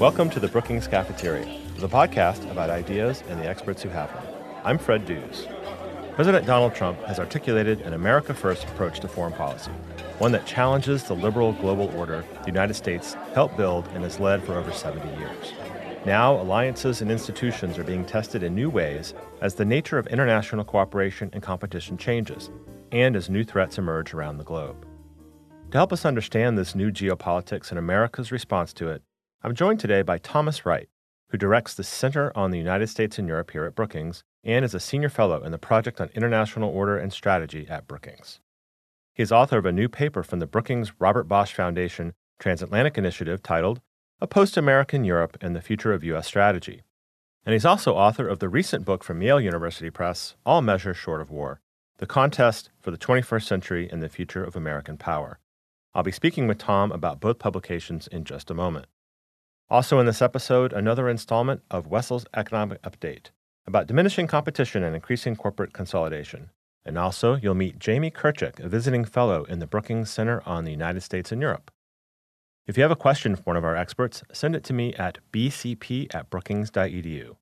Welcome to the Brookings Cafeteria, the podcast about ideas and the experts who have them. I'm Fred Dews. President Donald Trump has articulated an America First approach to foreign policy, one that challenges the liberal global order the United States helped build and has led for over 70 years. Now, alliances and institutions are being tested in new ways as the nature of international cooperation and competition changes, and as new threats emerge around the globe. To help us understand this new geopolitics and America's response to it, I'm joined today by Thomas Wright, who directs the Center on the United States and Europe here at Brookings and is a senior fellow in the Project on International Order and Strategy at Brookings. He is author of a new paper from the Brookings Robert Bosch Foundation Transatlantic Initiative titled A Post American Europe and the Future of U.S. Strategy. And he's also author of the recent book from Yale University Press, All Measures Short of War The Contest for the 21st Century and the Future of American Power. I'll be speaking with Tom about both publications in just a moment. Also, in this episode, another installment of Wessel's Economic Update about diminishing competition and increasing corporate consolidation. And also, you'll meet Jamie Kirchick, a visiting fellow in the Brookings Center on the United States and Europe. If you have a question for one of our experts, send it to me at bcp at brookings.edu.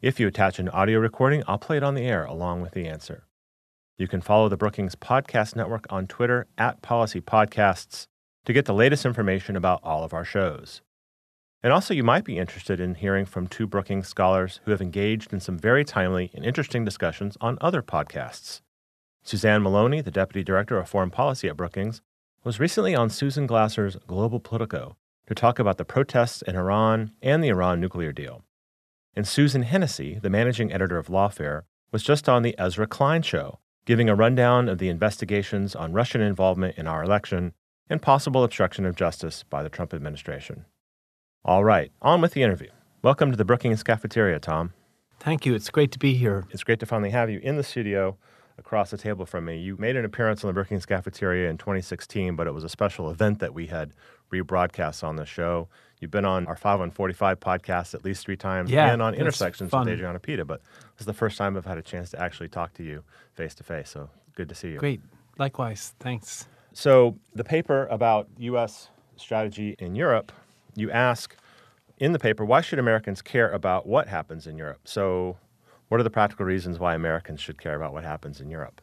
If you attach an audio recording, I'll play it on the air along with the answer. You can follow the Brookings Podcast Network on Twitter at Policy Podcasts to get the latest information about all of our shows. And also, you might be interested in hearing from two Brookings scholars who have engaged in some very timely and interesting discussions on other podcasts. Suzanne Maloney, the Deputy Director of Foreign Policy at Brookings, was recently on Susan Glasser's Global Politico to talk about the protests in Iran and the Iran nuclear deal. And Susan Hennessy, the Managing Editor of Lawfare, was just on the Ezra Klein Show, giving a rundown of the investigations on Russian involvement in our election and possible obstruction of justice by the Trump administration. All right, on with the interview. Welcome to the Brookings Cafeteria, Tom. Thank you. It's great to be here. It's great to finally have you in the studio across the table from me. You made an appearance on the Brookings Cafeteria in 2016, but it was a special event that we had rebroadcast on the show. You've been on our 5 on 45 podcast at least three times yeah, and on Intersections fun. with Adrianna Pita, but is the first time I've had a chance to actually talk to you face to face. So good to see you. Great. Likewise. Thanks. So, the paper about U.S. strategy in Europe you ask in the paper, why should Americans care about what happens in Europe? So, what are the practical reasons why Americans should care about what happens in Europe?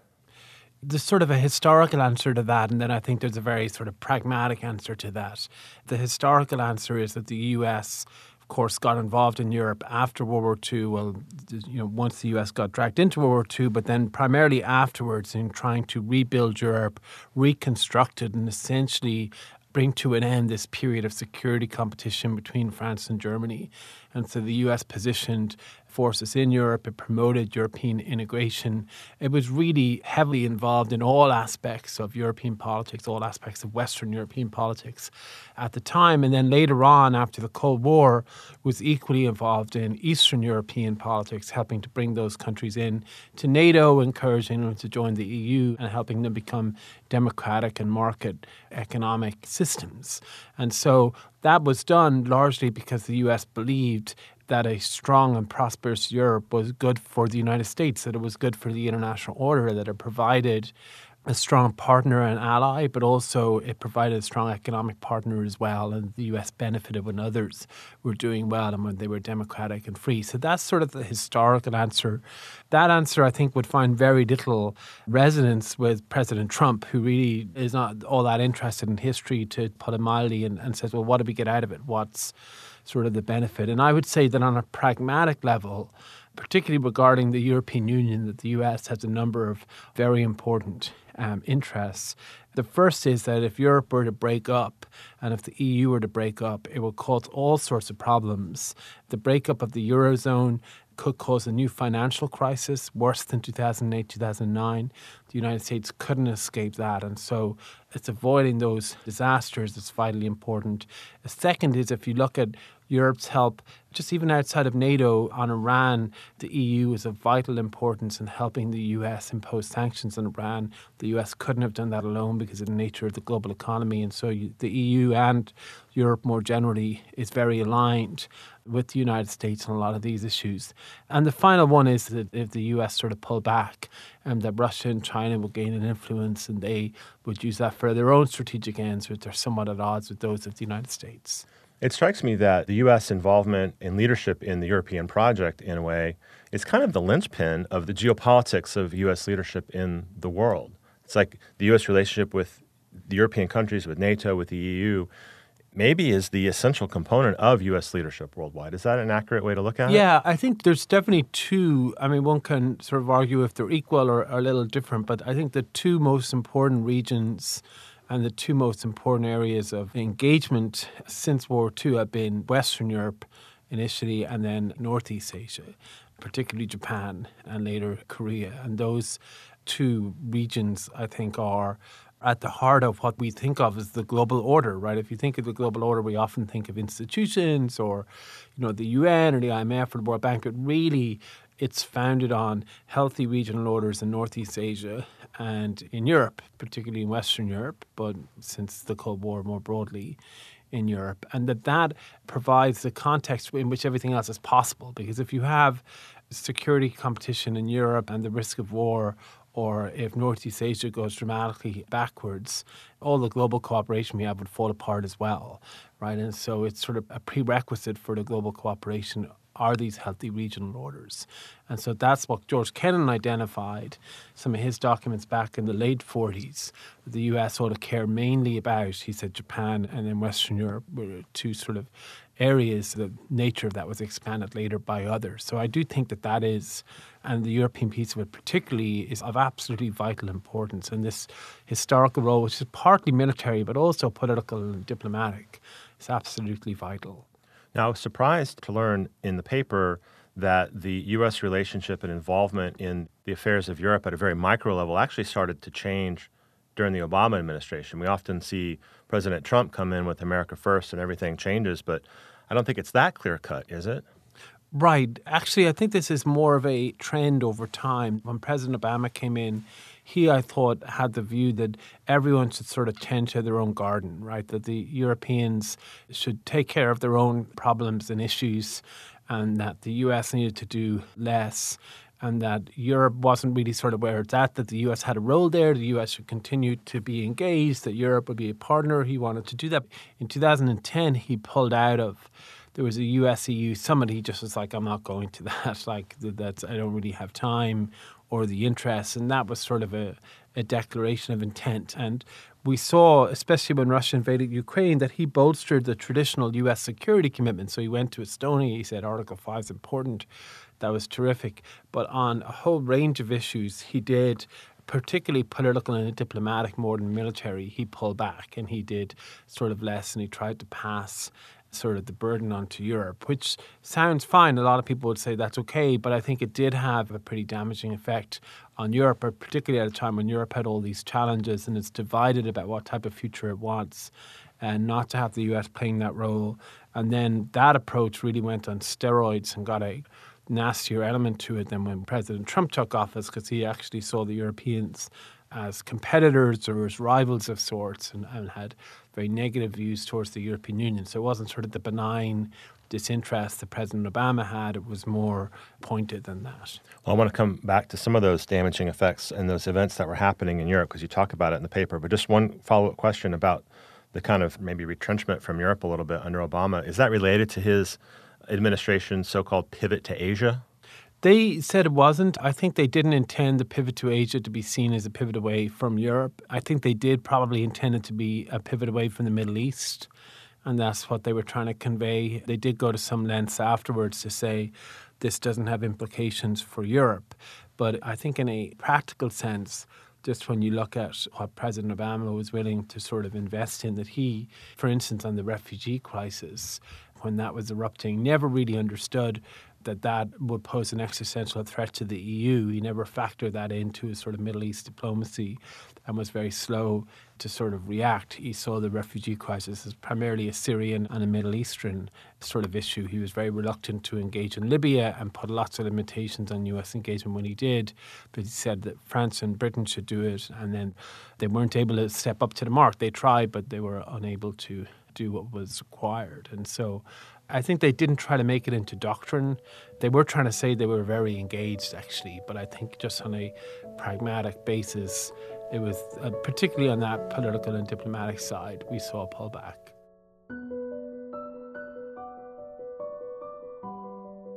There's sort of a historical answer to that, and then I think there's a very sort of pragmatic answer to that. The historical answer is that the US, course, got involved in Europe after World War II. Well, you know, once the US got dragged into World War II, but then primarily afterwards in trying to rebuild Europe, reconstruct it, and essentially bring to an end this period of security competition between France and Germany. And so the US positioned forces in Europe, it promoted European integration. It was really heavily involved in all aspects of European politics, all aspects of Western European politics at the time. And then later on, after the Cold War, was equally involved in Eastern European politics, helping to bring those countries in to NATO, encouraging them to join the EU, and helping them become democratic and market economic systems. And so that was done largely because the US believed that a strong and prosperous Europe was good for the United States, that it was good for the international order, that it provided a strong partner and ally, but also it provided a strong economic partner as well. And the US benefited when others were doing well and when they were democratic and free. So that's sort of the historical answer. That answer, I think, would find very little resonance with President Trump, who really is not all that interested in history, to put it mildly, and, and says, well, what do we get out of it? What's sort of the benefit? And I would say that on a pragmatic level, particularly regarding the European Union, that the US has a number of very important um, interests. The first is that if Europe were to break up and if the EU were to break up, it will cause all sorts of problems. The breakup of the Eurozone could cause a new financial crisis worse than 2008, 2009. The United States couldn't escape that. And so it's avoiding those disasters that's vitally important. The second is if you look at Europe's help, just even outside of NATO, on Iran, the EU is of vital importance in helping the US impose sanctions on Iran. The US couldn't have done that alone because of the nature of the global economy. And so the EU and Europe more generally is very aligned with the United States on a lot of these issues. And the final one is that if the US sort of pull back um, that Russia and China will gain an influence and they would use that for their own strategic ends, which are somewhat at odds with those of the United States. It strikes me that the U.S. involvement and leadership in the European project, in a way, is kind of the linchpin of the geopolitics of U.S. leadership in the world. It's like the U.S. relationship with the European countries, with NATO, with the EU, maybe is the essential component of U.S. leadership worldwide. Is that an accurate way to look at it? Yeah, I think there's definitely two. I mean, one can sort of argue if they're equal or, or a little different, but I think the two most important regions and the two most important areas of engagement since World War II have been Western Europe initially and then Northeast Asia, particularly Japan and later Korea. And those two regions, I think, are at the heart of what we think of as the global order, right? If you think of the global order, we often think of institutions or, you know, the UN or the IMF or the World Bank, but really it's founded on healthy regional orders in Northeast Asia and in Europe, particularly in Western Europe, but since the Cold War more broadly in Europe, and that that provides the context in which everything else is possible. Because if you have security competition in Europe and the risk of war or if Northeast Asia goes dramatically backwards, all the global cooperation we have would fall apart as well, right? And so it's sort of a prerequisite for the global cooperation are these healthy regional orders. And so that's what George Kennan identified, some of his documents back in the late 40s. The US ought to care mainly about, he said, Japan and then Western Europe were two sort of areas. The nature of that was expanded later by others. So I do think that that is, and the European piece of it particularly, is of absolutely vital importance. And this historical role, which is partly military but also political and diplomatic, is absolutely vital. Now, I was surprised to learn in the paper that the U.S. relationship and involvement in the affairs of Europe at a very micro level actually started to change during the Obama administration. We often see President Trump come in with America First and everything changes, but I don't think it's that clear cut, is it? Right. Actually, I think this is more of a trend over time. When President Obama came in, he, I thought, had the view that everyone should sort of tend to their own garden, right? That the Europeans should take care of their own problems and issues, and that the US needed to do less, and that Europe wasn't really sort of where it's at, that the US had a role there, the US should continue to be engaged, that Europe would be a partner. He wanted to do that. In 2010, he pulled out of there was a US EU summit. He just was like, I'm not going to that. Like, that's, I don't really have time or the interests. And that was sort of a, a declaration of intent. And we saw, especially when Russia invaded Ukraine, that he bolstered the traditional US security commitment. So he went to Estonia, he said Article 5 is important. That was terrific. But on a whole range of issues, he did particularly political and diplomatic more than military, he pulled back and he did sort of less and he tried to pass sort of the burden onto Europe, which sounds fine. A lot of people would say that's okay, but I think it did have a pretty damaging effect on Europe, particularly at a time when Europe had all these challenges and it's divided about what type of future it wants, and not to have the US playing that role. And then that approach really went on steroids and got a nastier element to it than when President Trump took office because he actually saw the Europeans as competitors or as rivals of sorts and, and had very negative views towards the European Union. So it wasn't sort of the benign disinterest that President Obama had. It was more pointed than that. Well, I want to come back to some of those damaging effects and those events that were happening in Europe because you talk about it in the paper. But just one follow up question about the kind of maybe retrenchment from Europe a little bit under Obama. Is that related to his administration's so called pivot to Asia? They said it wasn't. I think they didn't intend the pivot to Asia to be seen as a pivot away from Europe. I think they did probably intend it to be a pivot away from the Middle East. And that's what they were trying to convey. They did go to some lengths afterwards to say this doesn't have implications for Europe. But I think, in a practical sense, just when you look at what President Obama was willing to sort of invest in, that he, for instance, on the refugee crisis, when that was erupting, never really understood that that would pose an existential threat to the EU. He never factored that into his sort of Middle East diplomacy and was very slow to sort of react. He saw the refugee crisis as primarily a Syrian and a Middle Eastern sort of issue. He was very reluctant to engage in Libya and put lots of limitations on US engagement when he did. But he said that France and Britain should do it, and then they weren't able to step up to the mark. They tried, but they were unable to do what was required. And so I think they didn't try to make it into doctrine. They were trying to say they were very engaged, actually, but I think just on a pragmatic basis, it was uh, particularly on that political and diplomatic side, we saw a pullback.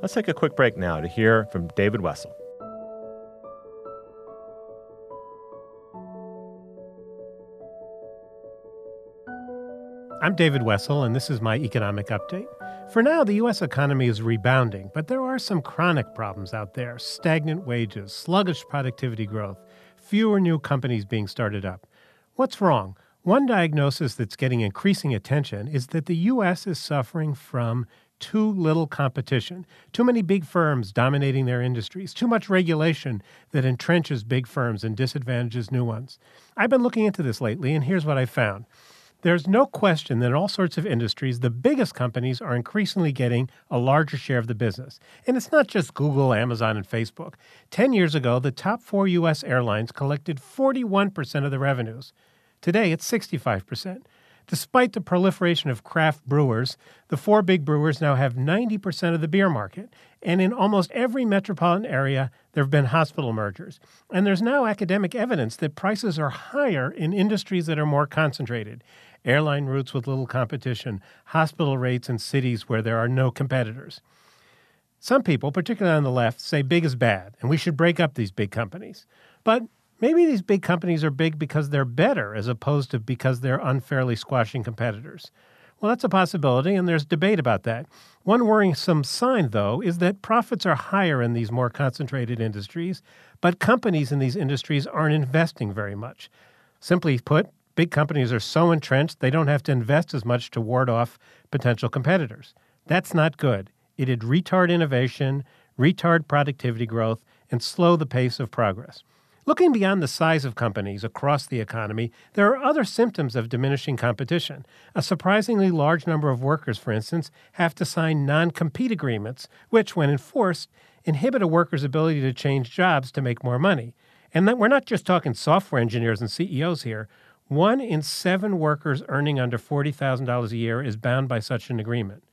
Let's take a quick break now to hear from David Wessel. I'm David Wessel, and this is my economic update. For now, the U.S. economy is rebounding, but there are some chronic problems out there stagnant wages, sluggish productivity growth, fewer new companies being started up. What's wrong? One diagnosis that's getting increasing attention is that the U.S. is suffering from too little competition, too many big firms dominating their industries, too much regulation that entrenches big firms and disadvantages new ones. I've been looking into this lately, and here's what I found. There's no question that in all sorts of industries, the biggest companies are increasingly getting a larger share of the business. And it's not just Google, Amazon, and Facebook. Ten years ago, the top four U.S. airlines collected 41% of the revenues. Today, it's 65%. Despite the proliferation of craft brewers, the four big brewers now have 90% of the beer market. And in almost every metropolitan area, there have been hospital mergers. And there's now academic evidence that prices are higher in industries that are more concentrated airline routes with little competition, hospital rates in cities where there are no competitors. Some people, particularly on the left, say big is bad and we should break up these big companies. But maybe these big companies are big because they're better as opposed to because they're unfairly squashing competitors. Well, that's a possibility, and there's debate about that. One worrisome sign, though, is that profits are higher in these more concentrated industries, but companies in these industries aren't investing very much. Simply put, Big companies are so entrenched they don't have to invest as much to ward off potential competitors. That's not good. It'd retard innovation, retard productivity growth, and slow the pace of progress. Looking beyond the size of companies across the economy, there are other symptoms of diminishing competition. A surprisingly large number of workers, for instance, have to sign non compete agreements, which, when enforced, inhibit a worker's ability to change jobs to make more money. And we're not just talking software engineers and CEOs here. One in seven workers earning under $40,000 a year is bound by such an agreement.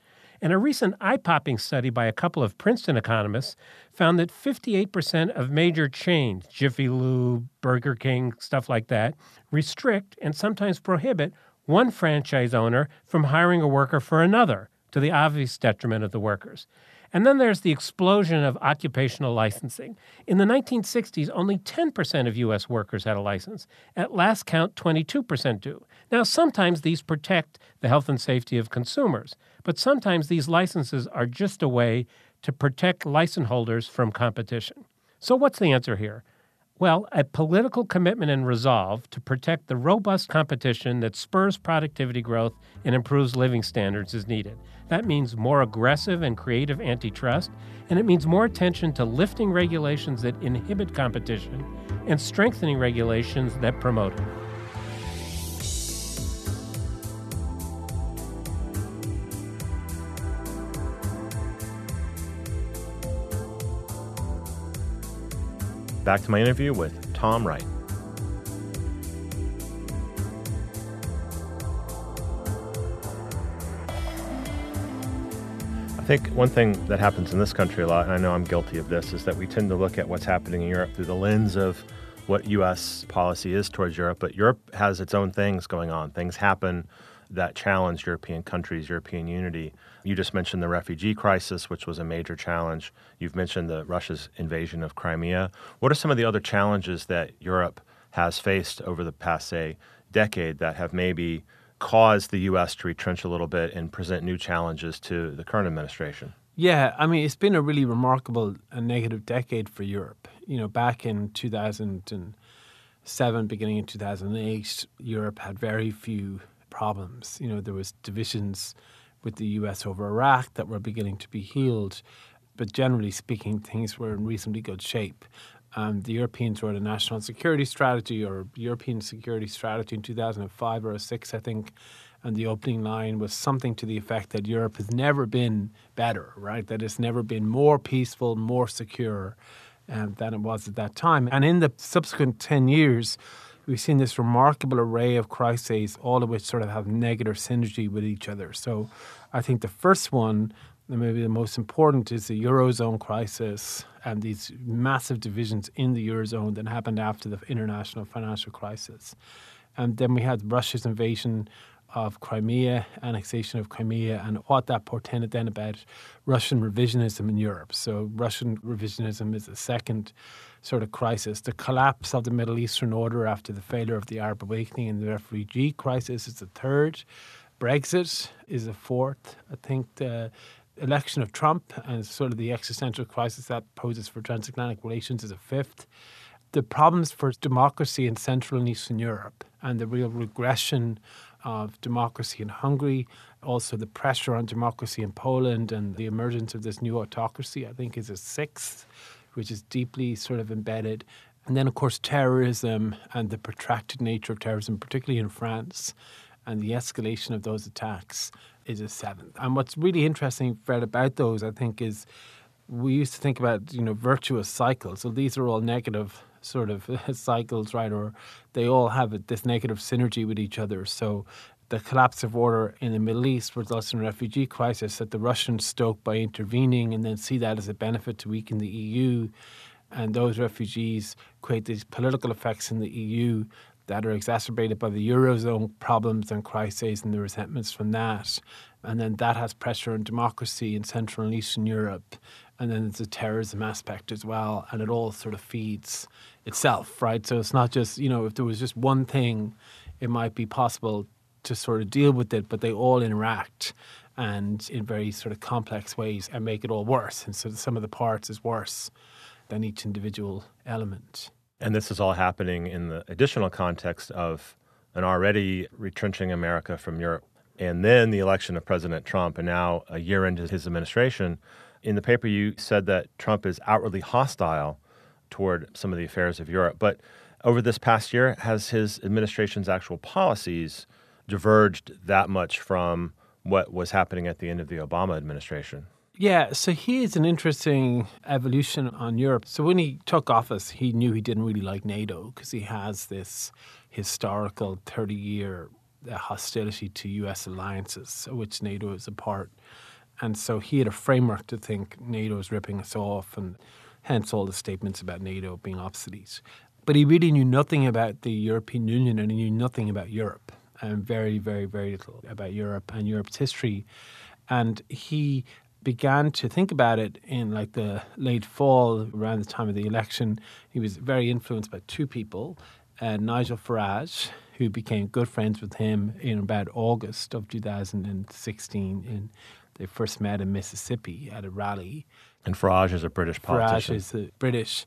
And a recent eye popping study by a couple of Princeton economists found that 58% of major chains, Jiffy Lube, Burger King, stuff like that, restrict and sometimes prohibit one franchise owner from hiring a worker for another to the obvious detriment of the workers. And then there's the explosion of occupational licensing. In the 1960s, only 10% of U.S. workers had a license. At last count, 22% do. Now, sometimes these protect the health and safety of consumers, but sometimes these licenses are just a way to protect license holders from competition. So, what's the answer here? Well, a political commitment and resolve to protect the robust competition that spurs productivity growth and improves living standards is needed. That means more aggressive and creative antitrust, and it means more attention to lifting regulations that inhibit competition and strengthening regulations that promote it. Back to my interview with Tom Wright. I think one thing that happens in this country a lot, and I know I'm guilty of this, is that we tend to look at what's happening in Europe through the lens of what U.S. policy is towards Europe. But Europe has its own things going on. Things happen that challenge European countries, European unity. You just mentioned the refugee crisis, which was a major challenge. You've mentioned the Russia's invasion of Crimea. What are some of the other challenges that Europe has faced over the past, say, decade that have maybe caused the U.S. to retrench a little bit and present new challenges to the current administration? Yeah, I mean, it's been a really remarkable and negative decade for Europe. You know, back in 2007, beginning in 2008, Europe had very few problems. You know, there was divisions with the US over Iraq that were beginning to be healed, but generally speaking, things were in reasonably good shape. Um, the Europeans wrote a national security strategy or European security strategy in 2005 or 6, I think, and the opening line was something to the effect that Europe has never been better, right? That it's never been more peaceful, more secure um, than it was at that time. And in the subsequent 10 years, we've seen this remarkable array of crises, all of which sort of have negative synergy with each other. So I think the first one, and maybe the most important, is the Eurozone crisis and these massive divisions in the Eurozone that happened after the international financial crisis. And then we had Russia's invasion of Crimea, annexation of Crimea, and what that portended then about Russian revisionism in Europe. So, Russian revisionism is the second sort of crisis. The collapse of the Middle Eastern order after the failure of the Arab awakening and the refugee crisis is the third. Brexit is the fourth. I think the election of Trump and sort of the existential crisis that poses for transatlantic relations is a fifth. The problems for democracy in Central and Eastern Europe and the real regression of democracy in Hungary, also the pressure on democracy in Poland and the emergence of this new autocracy, I think, is a sixth, which is deeply sort of embedded. And then, of course, terrorism and the protracted nature of terrorism, particularly in France, and the escalation of those attacks is a seventh. And what's really interesting, Fred, about those, I think, is we used to think about, you know, virtuous cycles. So these are all negative sort of cycles, right? Or they all have this negative synergy with each other. So the collapse of order in the Middle East results in a refugee crisis that the Russians stoke by intervening and then see that as a benefit to weaken the EU. And those refugees create these political effects in the EU that are exacerbated by the Eurozone problems and crises and the resentments from that. And then that has pressure on democracy in Central and Eastern Europe. And then there's a terrorism aspect as well. And it all sort of feeds itself, right? So it's not just, you know, if there was just one thing, it might be possible to sort of deal with it, but they all interact and in very sort of complex ways and make it all worse. And so some of the parts is worse than each individual element. And this is all happening in the additional context of an already retrenching America from Europe. And then the election of President Trump, and now a year into his administration. In the paper, you said that Trump is outwardly hostile toward some of the affairs of Europe. But over this past year, has his administration's actual policies diverged that much from what was happening at the end of the Obama administration? Yeah, so he is an interesting evolution on Europe. So when he took office, he knew he didn't really like NATO because he has this historical 30 year hostility to US alliances, which NATO is a part. And so he had a framework to think NATO is ripping us off, and hence all the statements about NATO being obsolete. But he really knew nothing about the European Union and he knew nothing about Europe, and very, very, very little about Europe and Europe's history. And he began to think about it in like the late fall, around the time of the election. He was very influenced by two people, uh, Nigel Farage, who became good friends with him in about August of 2016. In, they first met in Mississippi at a rally. And Farage is a British politician. Farage is a British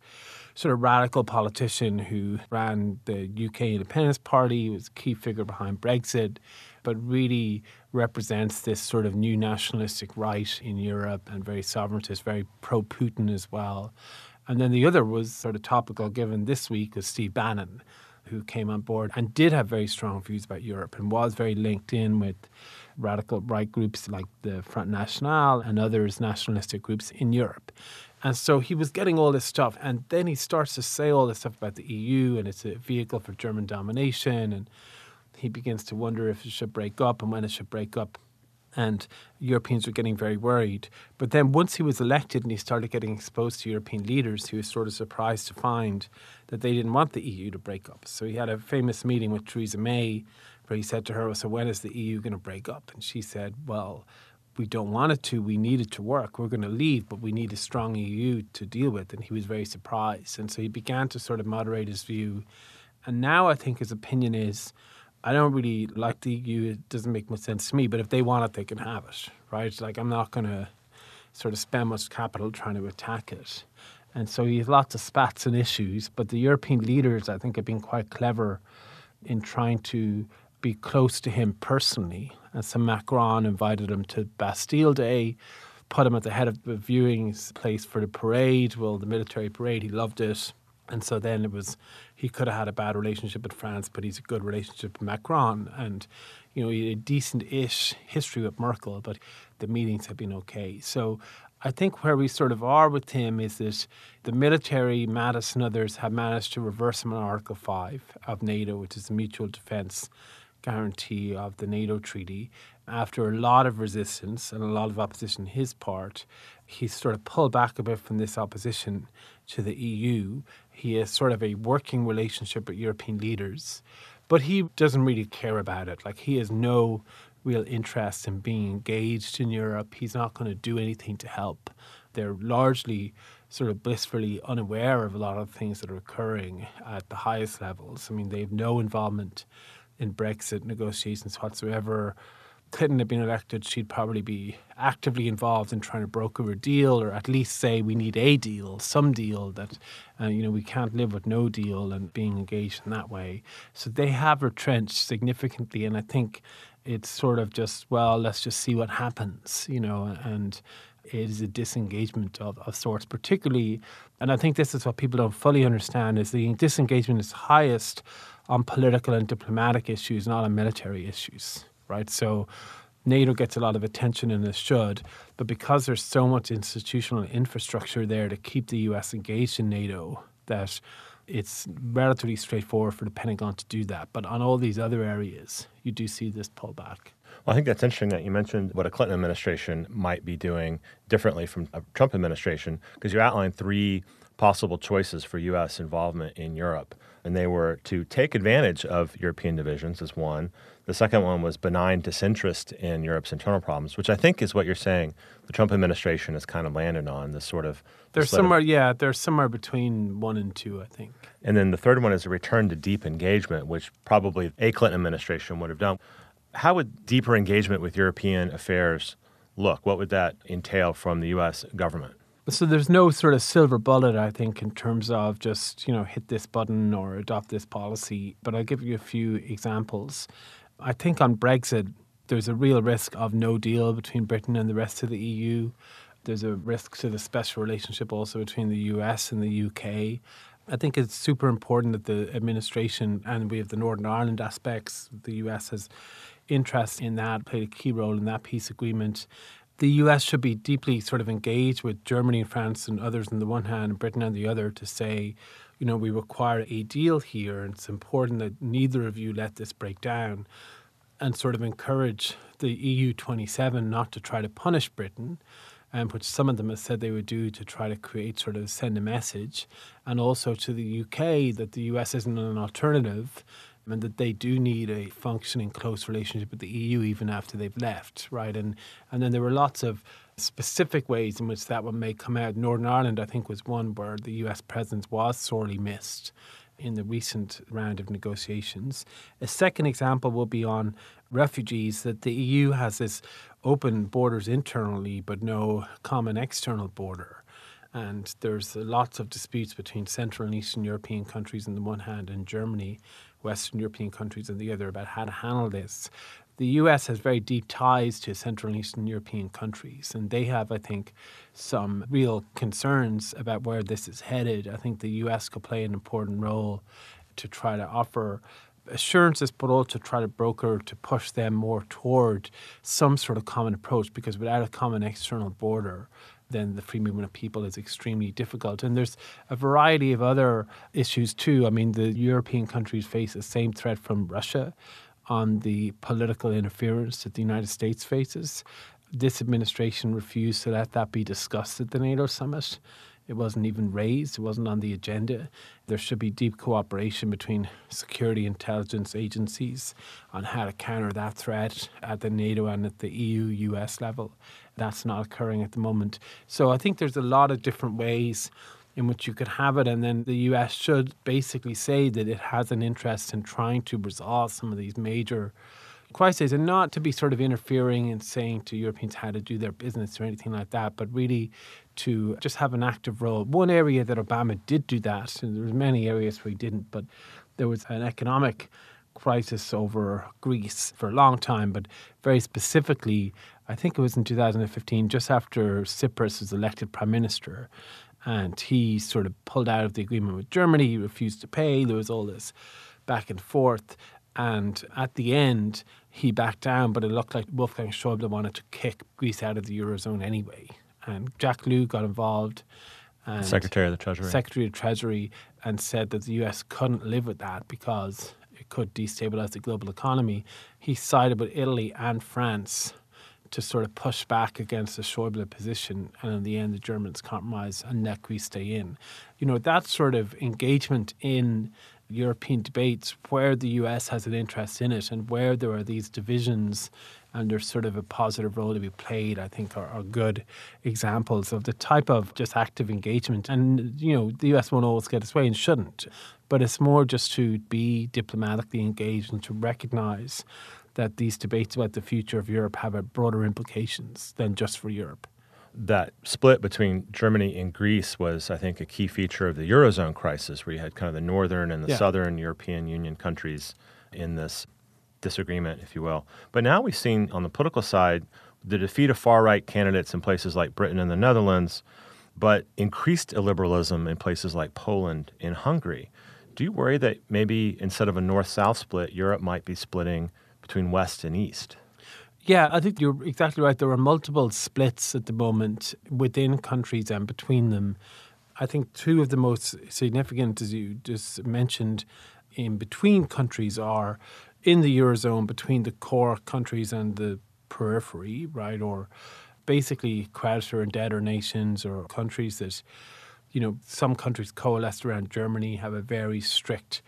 sort of radical politician who ran the UK Independence Party, he was a key figure behind Brexit, but really represents this sort of new nationalistic right in Europe and very sovereigntist, very pro Putin as well. And then the other was sort of topical given this week was Steve Bannon, who came on board and did have very strong views about Europe and was very linked in with radical right groups like the Front National and others nationalistic groups in Europe. And so he was getting all this stuff. And then he starts to say all this stuff about the EU and it's a vehicle for German domination. And he begins to wonder if it should break up and when it should break up. And Europeans were getting very worried. But then once he was elected and he started getting exposed to European leaders, he was sort of surprised to find that they didn't want the EU to break up. So he had a famous meeting with Theresa May where he said to her, So when is the EU going to break up? And she said, Well, we don't want it to. We need it to work. We're going to leave, but we need a strong EU to deal with. And he was very surprised. And so he began to sort of moderate his view. And now I think his opinion is I don't really like the EU. It doesn't make much sense to me. But if they want it, they can have it, right? Like I'm not going to sort of spend much capital trying to attack it. And so he has lots of spats and issues. But the European leaders, I think, have been quite clever in trying to be close to him personally. And so Macron invited him to Bastille Day, put him at the head of the viewing place for the parade, well, the military parade. He loved it. And so then it was, he could have had a bad relationship with France, but he's a good relationship with Macron. And, you know, a decent ish history with Merkel, but the meetings have been okay. So I think where we sort of are with him is that the military, Mattis and others, have managed to reverse him on Article 5 of NATO, which is mutual defence guarantee of the NATO treaty. After a lot of resistance and a lot of opposition on his part, he sort of pulled back a bit from this opposition to the EU. He has sort of a working relationship with European leaders, but he doesn't really care about it. Like, he has no real interest in being engaged in Europe. He's not going to do anything to help. They're largely sort of blissfully unaware of a lot of things that are occurring at the highest levels. I mean, they have no involvement in Brexit negotiations whatsoever. Clinton had been elected, she'd probably be actively involved in trying to broker a deal, or at least say we need a deal, some deal that uh, you know we can't live with no deal, and being engaged in that way. So they have retrenched significantly, and I think it's sort of just well, let's just see what happens, you know, and it is a disengagement of, of sorts, particularly, and I think this is what people don't fully understand is the disengagement is highest on political and diplomatic issues, not on military issues, right? So NATO gets a lot of attention and it should, but because there's so much institutional infrastructure there to keep the US engaged in NATO, that it's relatively straightforward for the Pentagon to do that. But on all these other areas, you do see this pullback. Well, I think that's interesting that you mentioned what a Clinton administration might be doing differently from a Trump administration, because you outlined three possible choices for U.S. involvement in Europe. And they were to take advantage of European divisions, as one. The second one was benign disinterest in Europe's internal problems, which I think is what you're saying the Trump administration has kind of landed on this sort of. There's somewhere, of, yeah, there's somewhere between one and two, I think. And then the third one is a return to deep engagement, which probably a Clinton administration would have done. How would deeper engagement with European affairs look? What would that entail from the U.S. government? So there's no sort of silver bullet, I think, in terms of just you know hit this button or adopt this policy. But I'll give you a few examples. I think on Brexit, there's a real risk of no deal between Britain and the rest of the EU. There's a risk to the special relationship also between the US and the UK. I think it's super important that the administration and we have the Northern Ireland aspects. The US has interest in that, played a key role in that peace agreement the US should be deeply sort of engaged with Germany and France and others on the one hand and Britain on the other to say, you know, we require a deal here and it's important that neither of you let this break down and sort of encourage the EU 27 not to try to punish Britain, um, which some of them have said they would do to try to create sort of send a message, and also to the UK that the US isn't an alternative and that they do need a functioning close relationship with the EU even after they've left, right? And and then there were lots of specific ways in which that one may come out. Northern Ireland, I think, was one where the US presence was sorely missed in the recent round of negotiations. A second example will be on refugees that the EU has this open borders internally but no common external border. And there's lots of disputes between Central and Eastern European countries on the one hand and Germany Western European countries and the other about how to handle this. The US has very deep ties to Central and Eastern European countries, and they have, I think, some real concerns about where this is headed. I think the US could play an important role to try to offer assurances, but also try to broker to push them more toward some sort of common approach because without a common external border, then the free movement of people is extremely difficult. And there's a variety of other issues too. I mean, the European countries face the same threat from Russia on the political interference that the United States faces. This administration refused to let that be discussed at the NATO summit. It wasn't even raised, it wasn't on the agenda. There should be deep cooperation between security intelligence agencies on how to counter that threat at the NATO and at the EU US level. That's not occurring at the moment. So I think there's a lot of different ways in which you could have it, and then the US should basically say that it has an interest in trying to resolve some of these major crises and not to be sort of interfering and saying to Europeans how to do their business or anything like that, but really to just have an active role. One area that Obama did do that, and there was many areas where he didn't, but there was an economic crisis over Greece for a long time, but very specifically, I think it was in 2015, just after Tsipras was elected prime minister, and he sort of pulled out of the agreement with Germany. He refused to pay. There was all this back and forth, and at the end, he backed down. But it looked like Wolfgang Schäuble wanted to kick Greece out of the eurozone anyway. And Jack Lew got involved. And Secretary of the Treasury. Secretary of Treasury and said that the US couldn't live with that because it could destabilize the global economy. He sided with Italy and France to sort of push back against the Schäuble position, and in the end, the Germans compromise and NEC stay in. You know, that sort of engagement in European debates where the US has an interest in it and where there are these divisions and there's sort of a positive role to be played, I think are, are, good examples of the type of just active engagement. And, you know, the US won't always get its way and shouldn't, but it's more just to be diplomatically engaged and to recognize that these debates about the future of Europe have a broader implications than just for Europe that split between Germany and Greece was, I think, a key feature of the Eurozone crisis, where you had kind of the northern and the yeah. southern European Union countries in this disagreement, if you will. But now we've seen on the political side the defeat of far right candidates in places like Britain and the Netherlands, but increased illiberalism in places like Poland and Hungary. Do you worry that maybe instead of a north south split, Europe might be splitting between west and east? Yeah, I think you're exactly right. There are multiple splits at the moment within countries and between them. I think two of the most significant, as you just mentioned, in between countries are in the Eurozone between the core countries and the periphery, right? Or basically creditor and debtor nations or countries that, you know, some countries coalesced around Germany have a very strict,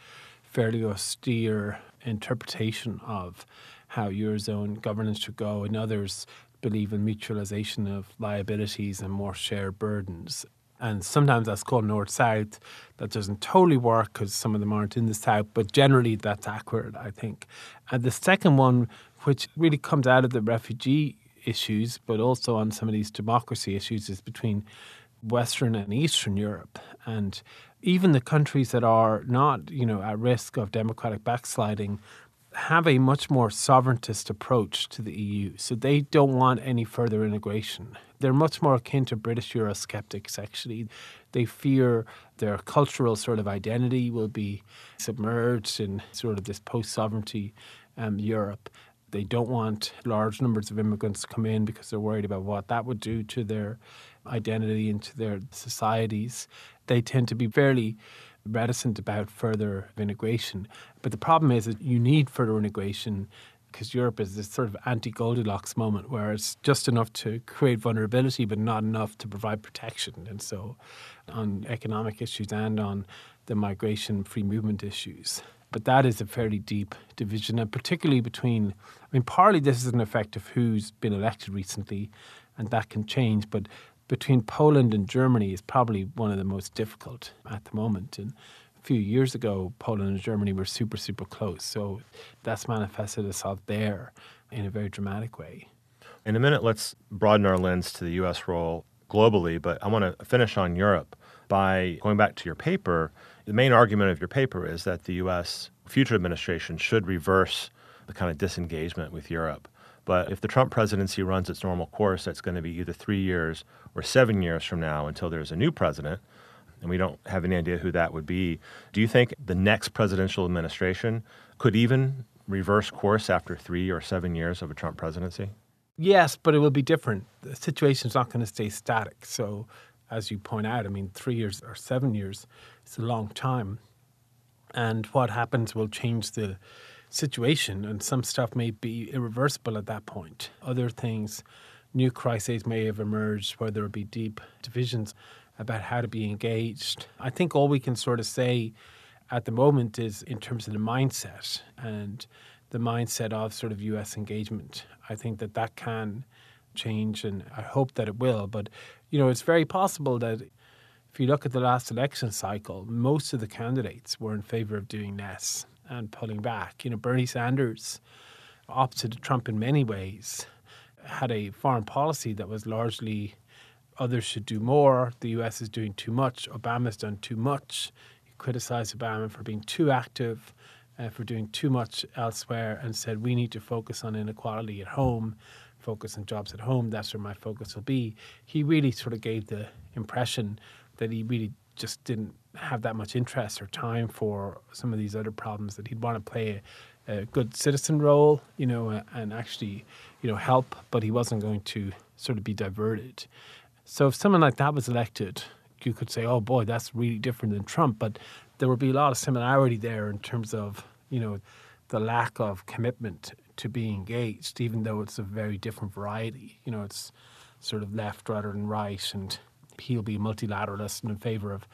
fairly austere interpretation of how Eurozone governance should go, and others believe in mutualization of liabilities and more shared burdens. And sometimes that's called north south. That doesn't totally work because some of them aren't in the south, but generally that's accurate, I think. And the second one, which really comes out of the refugee issues, but also on some of these democracy issues, is between Western and Eastern Europe. And even the countries that are not, you know, at risk of democratic backsliding have a much more sovereigntist approach to the EU. So they don't want any further integration. They're much more akin to British Eurosceptics, actually. They fear their cultural sort of identity will be submerged in sort of this post sovereignty um, Europe. They don't want large numbers of immigrants to come in because they're worried about what that would do to their identity and to their societies. They tend to be fairly reticent about further integration. But the problem is that you need further integration because Europe is this sort of anti Goldilocks moment where it's just enough to create vulnerability, but not enough to provide protection. And so, on economic issues and on the migration free movement issues. But that is a fairly deep division, and particularly between, I mean, partly this is an effect of who's been elected recently, and that can change. But between Poland and Germany is probably one of the most difficult at the moment. And a few years ago, Poland and Germany were super, super close. So that's manifested itself there in a very dramatic way. In a minute, let's broaden our lens to the U.S. role globally, but I want to finish on Europe by going back to your paper. The main argument of your paper is that the U.S. future administration should reverse the kind of disengagement with Europe. But if the Trump presidency runs its normal course, that's going to be either three years or seven years from now until there's a new president. And we don't have any idea who that would be. Do you think the next presidential administration could even reverse course after three or seven years of a Trump presidency? Yes, but it will be different. The situation is not going to stay static. So, as you point out, I mean, three years or seven years is a long time. And what happens will change the situation, and some stuff may be irreversible at that point. Other things, new crises may have emerged where there will be deep divisions about how to be engaged. I think all we can sort of say at the moment is in terms of the mindset and the mindset of sort of US engagement. I think that that can change and I hope that it will. But, you know, it's very possible that if you look at the last election cycle, most of the candidates were in favor of doing less and pulling back. You know, Bernie Sanders, opposite to Trump in many ways, had a foreign policy that was largely others should do more, the US is doing too much, Obama's done too much. He criticized Obama for being too active, uh, for doing too much elsewhere, and said we need to focus on inequality at home, focus on jobs at home, that's where my focus will be. He really sort of gave the impression that he really just didn't have that much interest or time for some of these other problems that he'd want to play a, a good citizen role, you know, and actually, you know, help, but he wasn't going to sort of be diverted. So if someone like that was elected, you could say, oh boy, that's really different than Trump. But there would be a lot of similarity there in terms of, you know, the lack of commitment to be engaged, even though it's a very different variety. You know, it's sort of left rather than right, and he'll be multilateralist and in favor of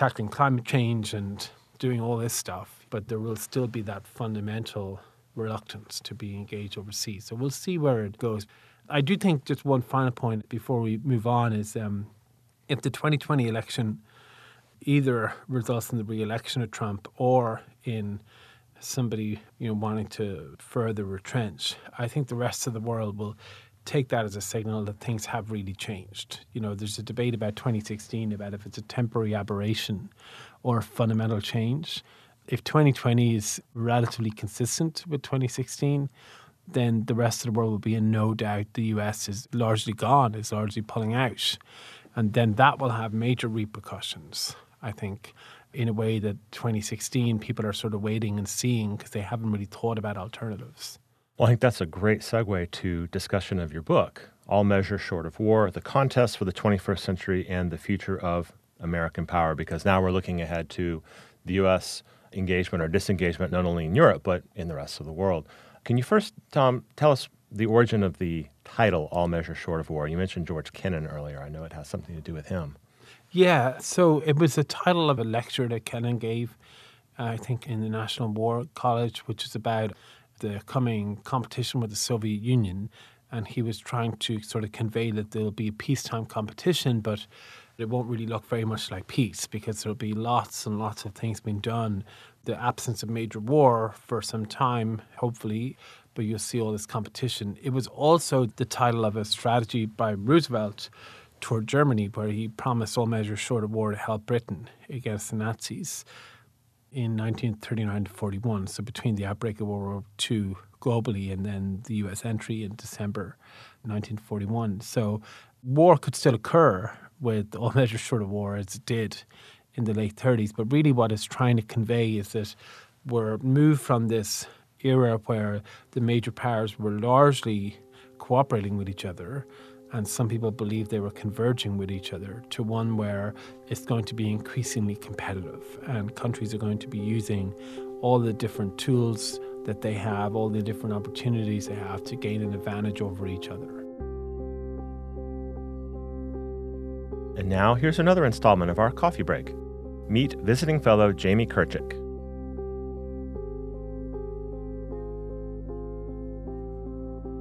tackling climate change and doing all this stuff. But there will still be that fundamental reluctance to be engaged overseas. So we'll see where it goes. I do think just one final point before we move on is um, if the 2020 election either results in the re-election of Trump or in somebody you know wanting to further retrench, I think the rest of the world will take that as a signal that things have really changed. You know, there's a debate about 2016 about if it's a temporary aberration or a fundamental change. If 2020 is relatively consistent with 2016, then the rest of the world will be in no doubt the US is largely gone, is largely pulling out. And then that will have major repercussions, I think, in a way that 2016 people are sort of waiting and seeing because they haven't really thought about alternatives. Well, I think that's a great segue to discussion of your book, All Measures Short of War, the contest for the 21st century and the future of American power, because now we're looking ahead to the U.S. engagement or disengagement, not only in Europe, but in the rest of the world. Can you first, Tom, tell us the origin of the title, All Measures Short of War? You mentioned George Kennan earlier. I know it has something to do with him. Yeah, so it was the title of a lecture that Kennan gave, I think, in the National War College, which is about the coming competition with the Soviet Union. And he was trying to sort of convey that there'll be a peacetime competition, but it won't really look very much like peace because there'll be lots and lots of things being done. The absence of major war for some time, hopefully, but you'll see all this competition. It was also the title of a strategy by Roosevelt toward Germany, where he promised all measures short of war to help Britain against the Nazis in 1939 to 41. So between the outbreak of World War II globally and then the US entry in December 1941. So war could still occur with all measures short of war as it did in the late 30s. But really, what it's trying to convey is that we're moved from this era where the major powers were largely cooperating with each other and some people believe they were converging with each other to one where it's going to be increasingly competitive and countries are going to be using all the different tools that they have, all the different opportunities they have to gain an advantage over each other. And now here's another installment of our coffee break. Meet visiting fellow Jamie Kirchick.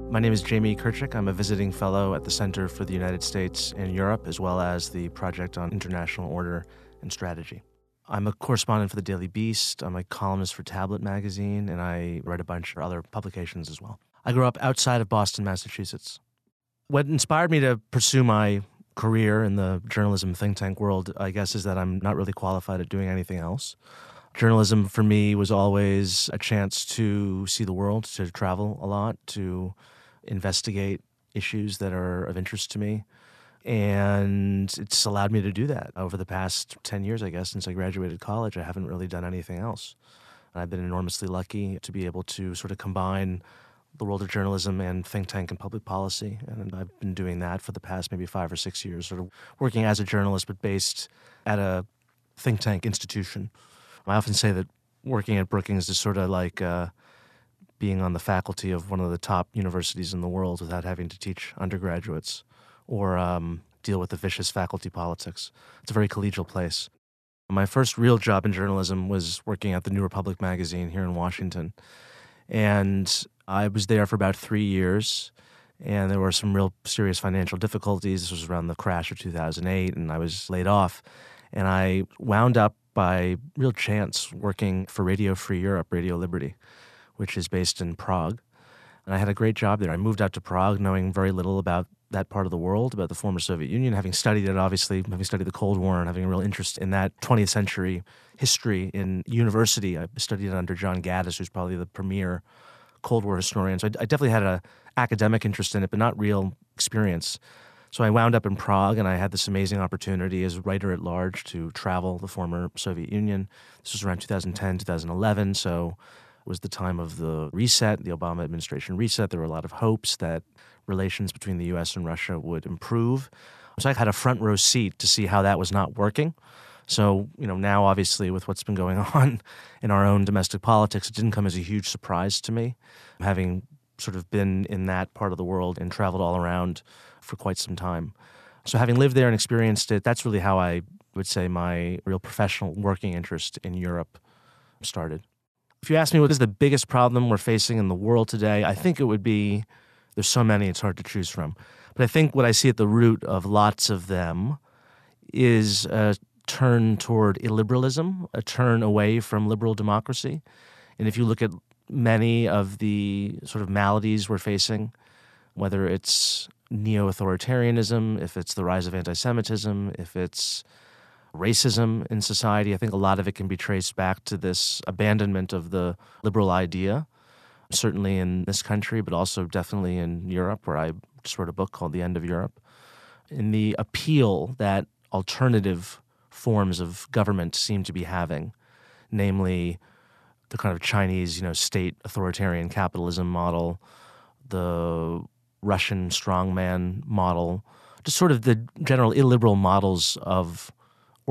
My name is Jamie Kirchick. I'm a visiting fellow at the Center for the United States and Europe, as well as the Project on International Order and Strategy. I'm a correspondent for the Daily Beast. I'm a columnist for Tablet magazine, and I write a bunch of other publications as well. I grew up outside of Boston, Massachusetts. What inspired me to pursue my career in the journalism think tank world, I guess, is that I'm not really qualified at doing anything else. Journalism for me was always a chance to see the world, to travel a lot, to investigate issues that are of interest to me. And it's allowed me to do that over the past 10 years, I guess, since I graduated college. I haven't really done anything else. And I've been enormously lucky to be able to sort of combine the world of journalism and think tank and public policy. And I've been doing that for the past maybe five or six years, sort of working as a journalist, but based at a think tank institution. I often say that working at Brookings is sort of like uh, being on the faculty of one of the top universities in the world without having to teach undergraduates or um, deal with the vicious faculty politics. It's a very collegial place. My first real job in journalism was working at the New Republic magazine here in Washington. And I was there for about three years. And there were some real serious financial difficulties. This was around the crash of 2008, and I was laid off. And I wound up by real chance working for Radio Free Europe, Radio Liberty which is based in Prague. And I had a great job there. I moved out to Prague knowing very little about that part of the world, about the former Soviet Union, having studied it, obviously, having studied the Cold War and having a real interest in that 20th century history in university. I studied it under John Gaddis, who's probably the premier Cold War historian. So I, I definitely had an academic interest in it, but not real experience. So I wound up in Prague and I had this amazing opportunity as writer at large to travel the former Soviet Union. This was around 2010, 2011. So was the time of the reset, the Obama administration reset. There were a lot of hopes that relations between the U.S. and Russia would improve. So I had a front row seat to see how that was not working. So, you know, now obviously with what's been going on in our own domestic politics, it didn't come as a huge surprise to me, having sort of been in that part of the world and traveled all around for quite some time. So, having lived there and experienced it, that's really how I would say my real professional working interest in Europe started. If you ask me what is the biggest problem we're facing in the world today, I think it would be there's so many it's hard to choose from. But I think what I see at the root of lots of them is a turn toward illiberalism, a turn away from liberal democracy. And if you look at many of the sort of maladies we're facing, whether it's neo authoritarianism, if it's the rise of anti Semitism, if it's racism in society, I think a lot of it can be traced back to this abandonment of the liberal idea, certainly in this country, but also definitely in Europe, where I just wrote a book called The End of Europe. In the appeal that alternative forms of government seem to be having, namely the kind of Chinese, you know, state authoritarian capitalism model, the Russian strongman model, just sort of the general illiberal models of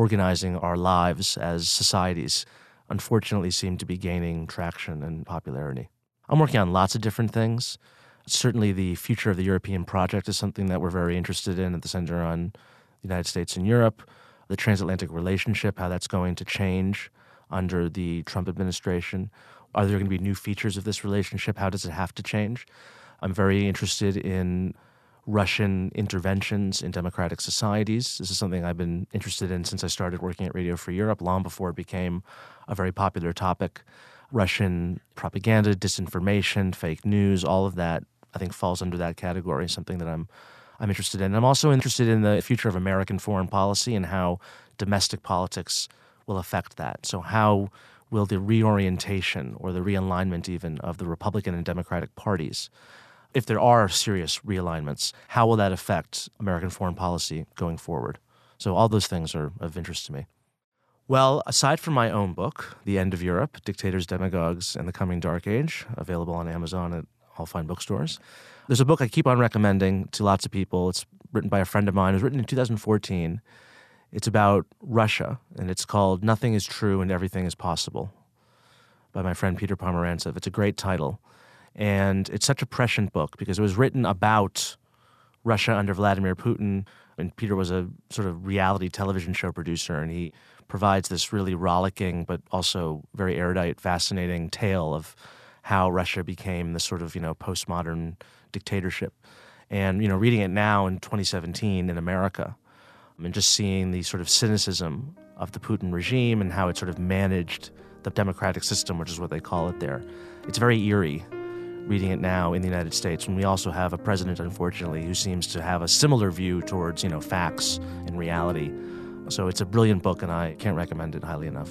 organizing our lives as societies, unfortunately seem to be gaining traction and popularity. I'm working on lots of different things. Certainly, the future of the European project is something that we're very interested in at the Center on the United States and Europe the transatlantic relationship, how that's going to change under the Trump administration. Are there going to be new features of this relationship? How does it have to change? I'm very interested in Russian interventions in democratic societies. This is something I've been interested in since I started working at Radio Free Europe, long before it became a very popular topic. Russian propaganda, disinformation, fake news, all of that, I think, falls under that category, something that I'm I'm interested in. I'm also interested in the future of American foreign policy and how domestic politics will affect that. So, how will the reorientation or the realignment, even of the Republican and Democratic parties, if there are serious realignments, how will that affect American foreign policy going forward? So, all those things are of interest to me. Well, aside from my own book, The End of Europe Dictators, Demagogues, and the Coming Dark Age, available on Amazon at all fine bookstores, there's a book I keep on recommending to lots of people. It's written by a friend of mine. It was written in 2014. It's about Russia, and it's called Nothing is True and Everything is Possible by my friend Peter Pomerantsev. It's a great title. And it's such a prescient book because it was written about Russia under Vladimir Putin. And Peter was a sort of reality television show producer, and he provides this really rollicking but also very erudite, fascinating tale of how Russia became this sort of, you know, postmodern dictatorship. And you know, reading it now in 2017 in America, and just seeing the sort of cynicism of the Putin regime and how it sort of managed the democratic system, which is what they call it there, it's very eerie. Reading it now in the United States, when we also have a president, unfortunately, who seems to have a similar view towards you know facts and reality. So it's a brilliant book, and I can't recommend it highly enough.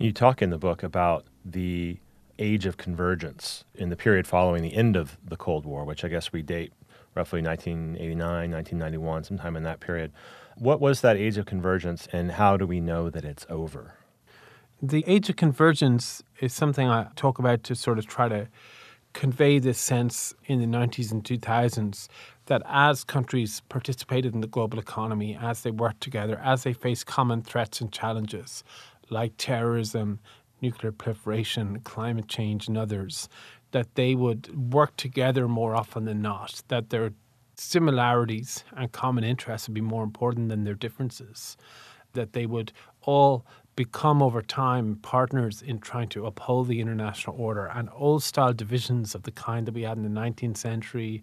You talk in the book about the age of convergence in the period following the end of the Cold War, which I guess we date roughly 1989, 1991, sometime in that period. What was that age of convergence, and how do we know that it's over? The age of convergence is something I talk about to sort of try to convey this sense in the 90s and 2000s that as countries participated in the global economy, as they worked together, as they faced common threats and challenges, like terrorism, nuclear proliferation, climate change, and others, that they would work together more often than not, that their similarities and common interests would be more important than their differences, that they would all become over time partners in trying to uphold the international order and old style divisions of the kind that we had in the 19th century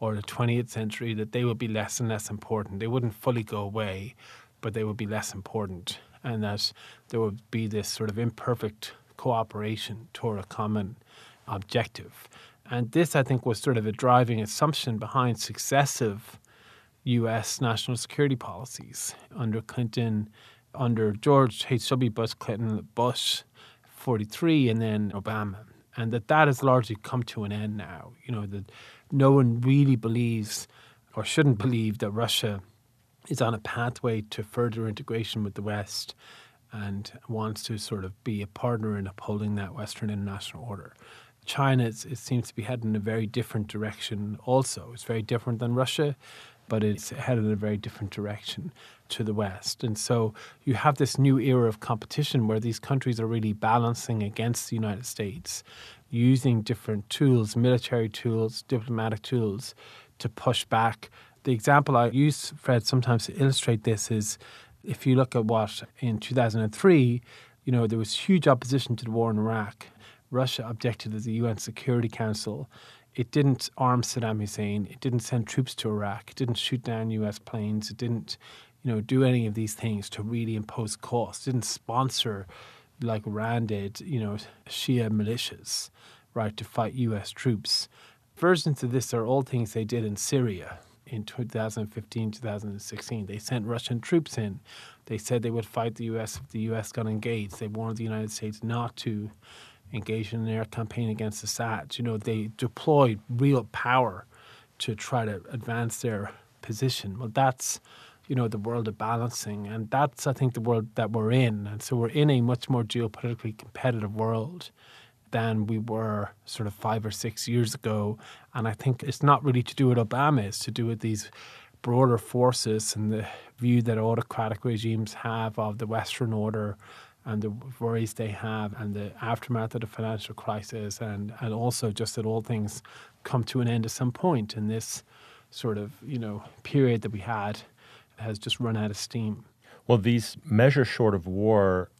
or the 20th century that they would be less and less important. They wouldn't fully go away but they would be less important and that there would be this sort of imperfect cooperation toward a common objective. And this, I think, was sort of a driving assumption behind successive U.S. national security policies under Clinton, under George H.W. Bush, Clinton, Bush, 43, and then Obama. And that that has largely come to an end now. You know, that no one really believes or shouldn't believe that Russia is on a pathway to further integration with the West and wants to sort of be a partner in upholding that Western international order. China, it seems to be heading in a very different direction also. It's very different than Russia, but it's headed in a very different direction to the West. And so you have this new era of competition where these countries are really balancing against the United States, using different tools, military tools, diplomatic tools, to push back. The example I use, Fred, sometimes to illustrate this is if you look at what in 2003, you know, there was huge opposition to the war in Iraq. Russia objected to the UN Security Council. It didn't arm Saddam Hussein. It didn't send troops to Iraq. It didn't shoot down US planes. It didn't, you know, do any of these things to really impose costs. It didn't sponsor, like Iran did, you know, Shia militias, right, to fight US troops. Versions of this are all things they did in Syria in 2015, 2016. They sent Russian troops in. They said they would fight the U.S. if the U.S. got engaged. They warned the United States not to engage in their campaign against the Assad. You know, they deployed real power to try to advance their position. Well, that's you know the world of balancing, and that's I think the world that we're in. And so we're in a much more geopolitically competitive world than we were sort of five or six years ago. And I think it's not really to do with Obama, it's to do with these broader forces and the view that autocratic regimes have of the Western order and the worries they have and the aftermath of the financial crisis and, and also just that all things come to an end at some point and this sort of, you know, period that we had has just run out of steam. Well, these measures short of war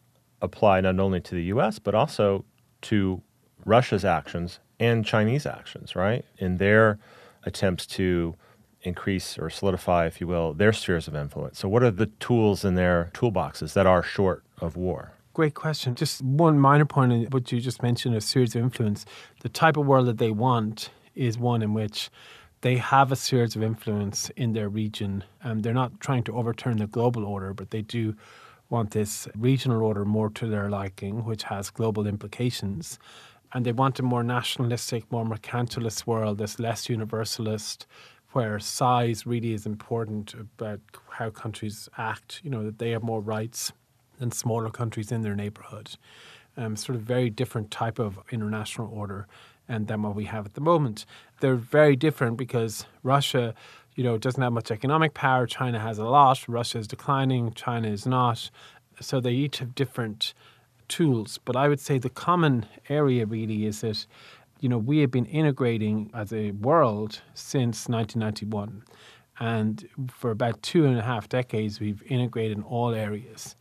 apply not only to the US but also to Russia's actions and Chinese actions, right? In their attempts to increase or solidify, if you will, their spheres of influence. So, what are the tools in their toolboxes that are short of war? Great question. Just one minor point in what you just mentioned of spheres of influence. The type of world that they want is one in which they have a spheres of influence in their region. and they're not trying to overturn the global order, but they do want this regional order more to their liking, which has global implications. And they want a more nationalistic, more mercantilist world that's less universalist, where size really is important about how countries act, you know, that they have more rights than smaller countries in their neighborhood. Um, sort of very different type of international order and than what we have at the moment. They're very different because Russia you know, doesn't have much economic power. China has a lot. Russia is declining. China is not. So they each have different tools. But I would say the common area really is that, you know, we have been integrating as a world since 1991. And for about two and a half decades, we've integrated in all areas.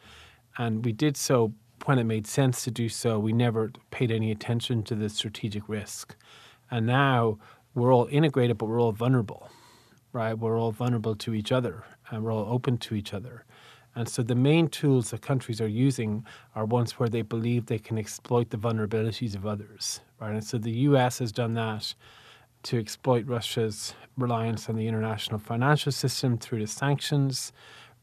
And we did so when it made sense to do so. We never paid any attention to the strategic risk. And now we're all integrated, but we're all vulnerable right? We're all vulnerable to each other and we're all open to each other. And so the main tools that countries are using are ones where they believe they can exploit the vulnerabilities of others, right? And so the US has done that to exploit Russia's reliance on the international financial system through the sanctions.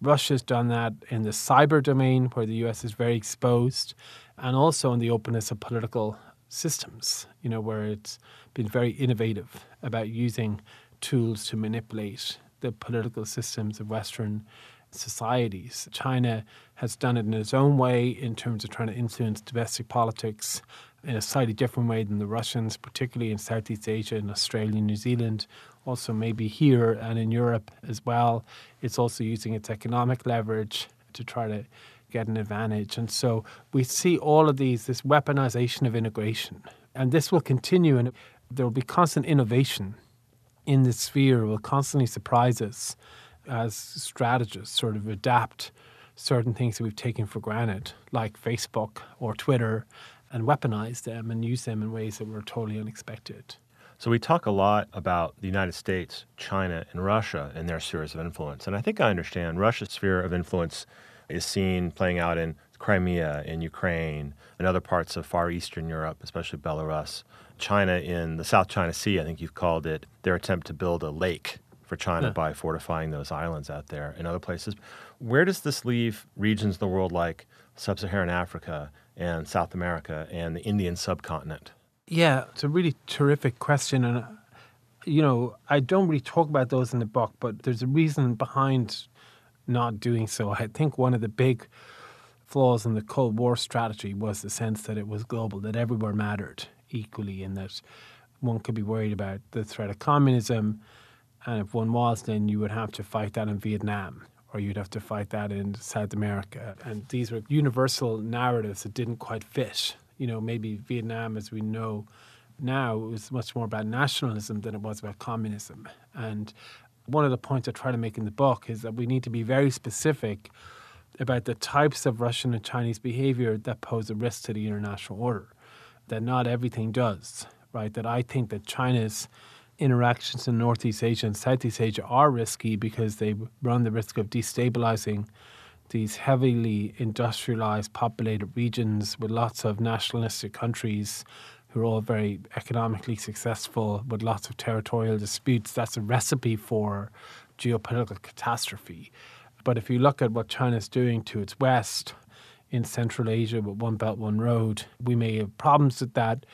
Russia's done that in the cyber domain, where the US is very exposed, and also in the openness of political systems, you know, where it's been very innovative about using tools to manipulate the political systems of Western societies. China has done it in its own way in terms of trying to influence domestic politics in a slightly different way than the Russians, particularly in Southeast Asia and Australia, New Zealand, also maybe here and in Europe as well. It's also using its economic leverage to try to get an advantage. And so we see all of these, this weaponization of integration. And this will continue, and there will be constant innovation in this sphere will constantly surprise us as strategists, sort of adapt certain things that we've taken for granted, like Facebook or Twitter, and weaponize them and use them in ways that were totally unexpected. So we talk a lot about the United States, China, and Russia and their spheres of influence. And I think I understand Russia's sphere of influence is seen playing out in Crimea, in Ukraine, and other parts of Far Eastern Europe, especially Belarus. China in the South China Sea, I think you've called it, their attempt to build a lake for China yeah. by fortifying those islands out there and other places. Where does this leave regions of the world like Sub Saharan Africa and South America and the Indian subcontinent? Yeah, it's a really terrific question. And, uh, you know, I don't really talk about those in the book, but there's a reason behind not doing so. I think one of the big flaws in the Cold War strategy was the sense that it was global, that everywhere mattered equally, and that one could be worried about the threat of communism. And if one was, then you would have to fight that in Vietnam or you'd have to fight that in South America. And these were universal narratives that didn't quite fit. You know, maybe Vietnam, as we know now, was much more about nationalism than it was about communism. And one of the points I try to make in the book is that we need to be very specific about the types of Russian and Chinese behavior that pose a risk to the international order. That not everything does, right? That I think that China's interactions in Northeast Asia and Southeast Asia are risky because they run the risk of destabilizing these heavily industrialized, populated regions with lots of nationalistic countries who are all very economically successful with lots of territorial disputes. That's a recipe for geopolitical catastrophe. But if you look at what China's doing to its west in Central Asia with One Belt, One Road, we may have problems with that,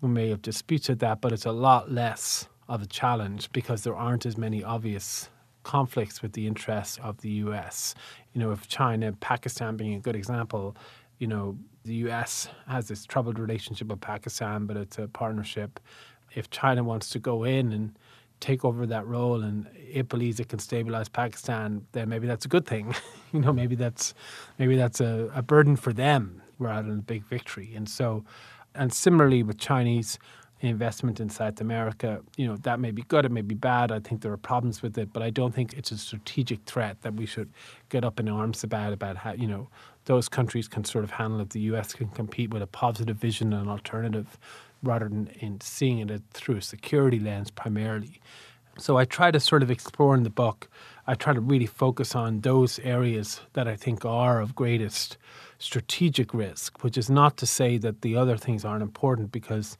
we may have disputes with that, but it's a lot less of a challenge because there aren't as many obvious conflicts with the interests of the US. You know, if China, Pakistan being a good example, you know, the US has this troubled relationship with Pakistan, but it's a partnership. If China wants to go in and take over that role and it believes it can stabilize Pakistan, then maybe that's a good thing. you know, maybe that's maybe that's a, a burden for them rather than a big victory. And so and similarly with Chinese investment in South America, you know, that may be good, it may be bad. I think there are problems with it, but I don't think it's a strategic threat that we should get up in arms about, about how, you know, those countries can sort of handle it. The US can compete with a positive vision and alternative rather than in seeing it through a security lens primarily. So I try to sort of explore in the book, I try to really focus on those areas that I think are of greatest strategic risk, which is not to say that the other things aren't important because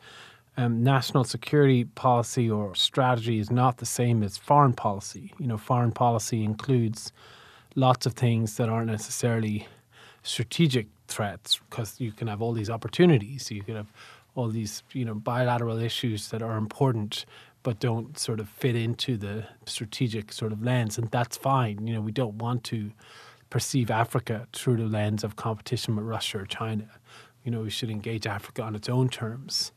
um, national security policy or strategy is not the same as foreign policy. You know, foreign policy includes lots of things that aren't necessarily strategic threats because you can have all these opportunities. You can have all these, you know, bilateral issues that are important but don't sort of fit into the strategic sort of lens, and that's fine. You know, we don't want to perceive Africa through the lens of competition with Russia or China. You know, we should engage Africa on its own terms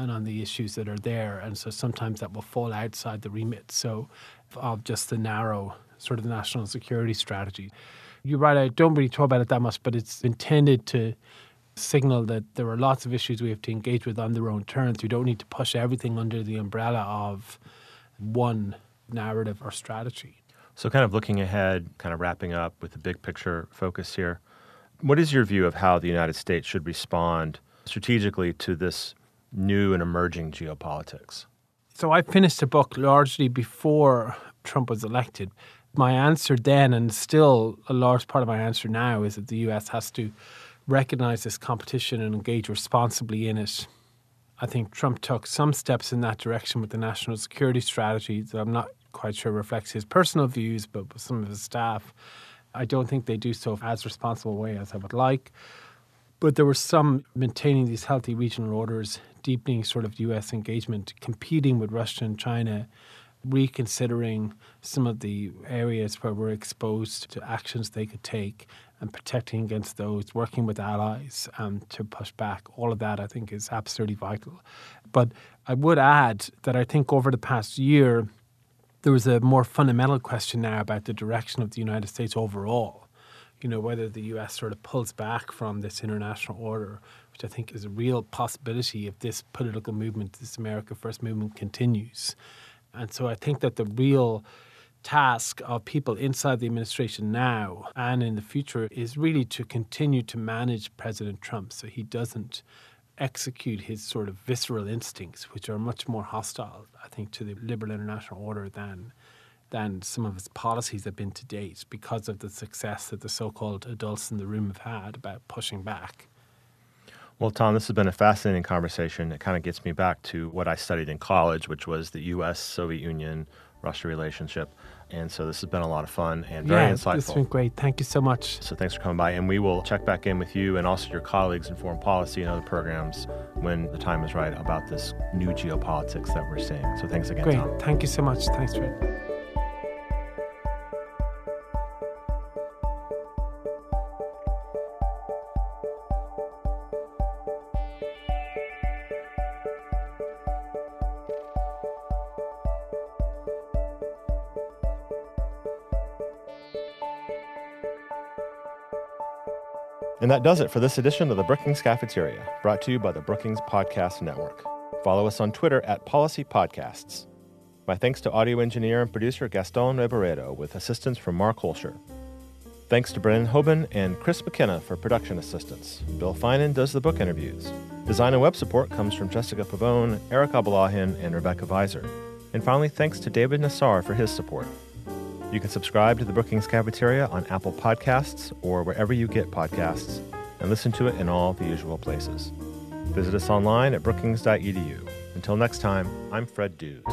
and on the issues that are there. And so sometimes that will fall outside the remit. So of just the narrow sort of national security strategy. You're right, I don't really talk about it that much, but it's intended to signal that there are lots of issues we have to engage with on their own terms. We don't need to push everything under the umbrella of one narrative or strategy. So, kind of looking ahead, kind of wrapping up with the big picture focus here, what is your view of how the United States should respond strategically to this new and emerging geopolitics? So I finished the book largely before Trump was elected. My answer then, and still a large part of my answer now, is that the US has to recognize this competition and engage responsibly in it. I think Trump took some steps in that direction with the national security strategy that I'm not quite sure reflects his personal views, but with some of his staff. I don't think they do so as responsible a way as I would like. But there was some maintaining these healthy regional orders, deepening sort of US engagement, competing with Russia and China, reconsidering some of the areas where we're exposed to actions they could take and protecting against those, working with allies um, to push back. All of that, I think, is absolutely vital. But I would add that I think over the past year, there was a more fundamental question now about the direction of the United States overall you know, whether the US sort of pulls back from this international order, which I think is a real possibility if this political movement, this America First movement continues. And so I think that the real task of people inside the administration now and in the future is really to continue to manage President Trump so he doesn't execute his sort of visceral instincts, which are much more hostile, I think, to the liberal international order than than some of its policies have been to date because of the success that the so called adults in the room have had about pushing back. Well, Tom, this has been a fascinating conversation. It kind of gets me back to what I studied in college, which was the U.S. Soviet Union Russia relationship. And so this has been a lot of fun and very yeah, insightful. It's been great. Thank you so much. So thanks for coming by. And we will check back in with you and also your colleagues in foreign policy and other programs when the time is right about this new geopolitics that we're seeing. So thanks again, great. Tom. Thank you so much. Thanks, Fred. And that does it for this edition of the Brookings Cafeteria, brought to you by the Brookings Podcast Network. Follow us on Twitter at Policy Podcasts. My thanks to audio engineer and producer Gaston Reboredo with assistance from Mark Holscher. Thanks to Brennan Hoban and Chris McKenna for production assistance. Bill Finan does the book interviews. Design and web support comes from Jessica Pavone, Eric Abalahin, and Rebecca Viser. And finally, thanks to David Nassar for his support. You can subscribe to the Brookings Cafeteria on Apple Podcasts or wherever you get podcasts and listen to it in all the usual places. Visit us online at brookings.edu. Until next time, I'm Fred Dews.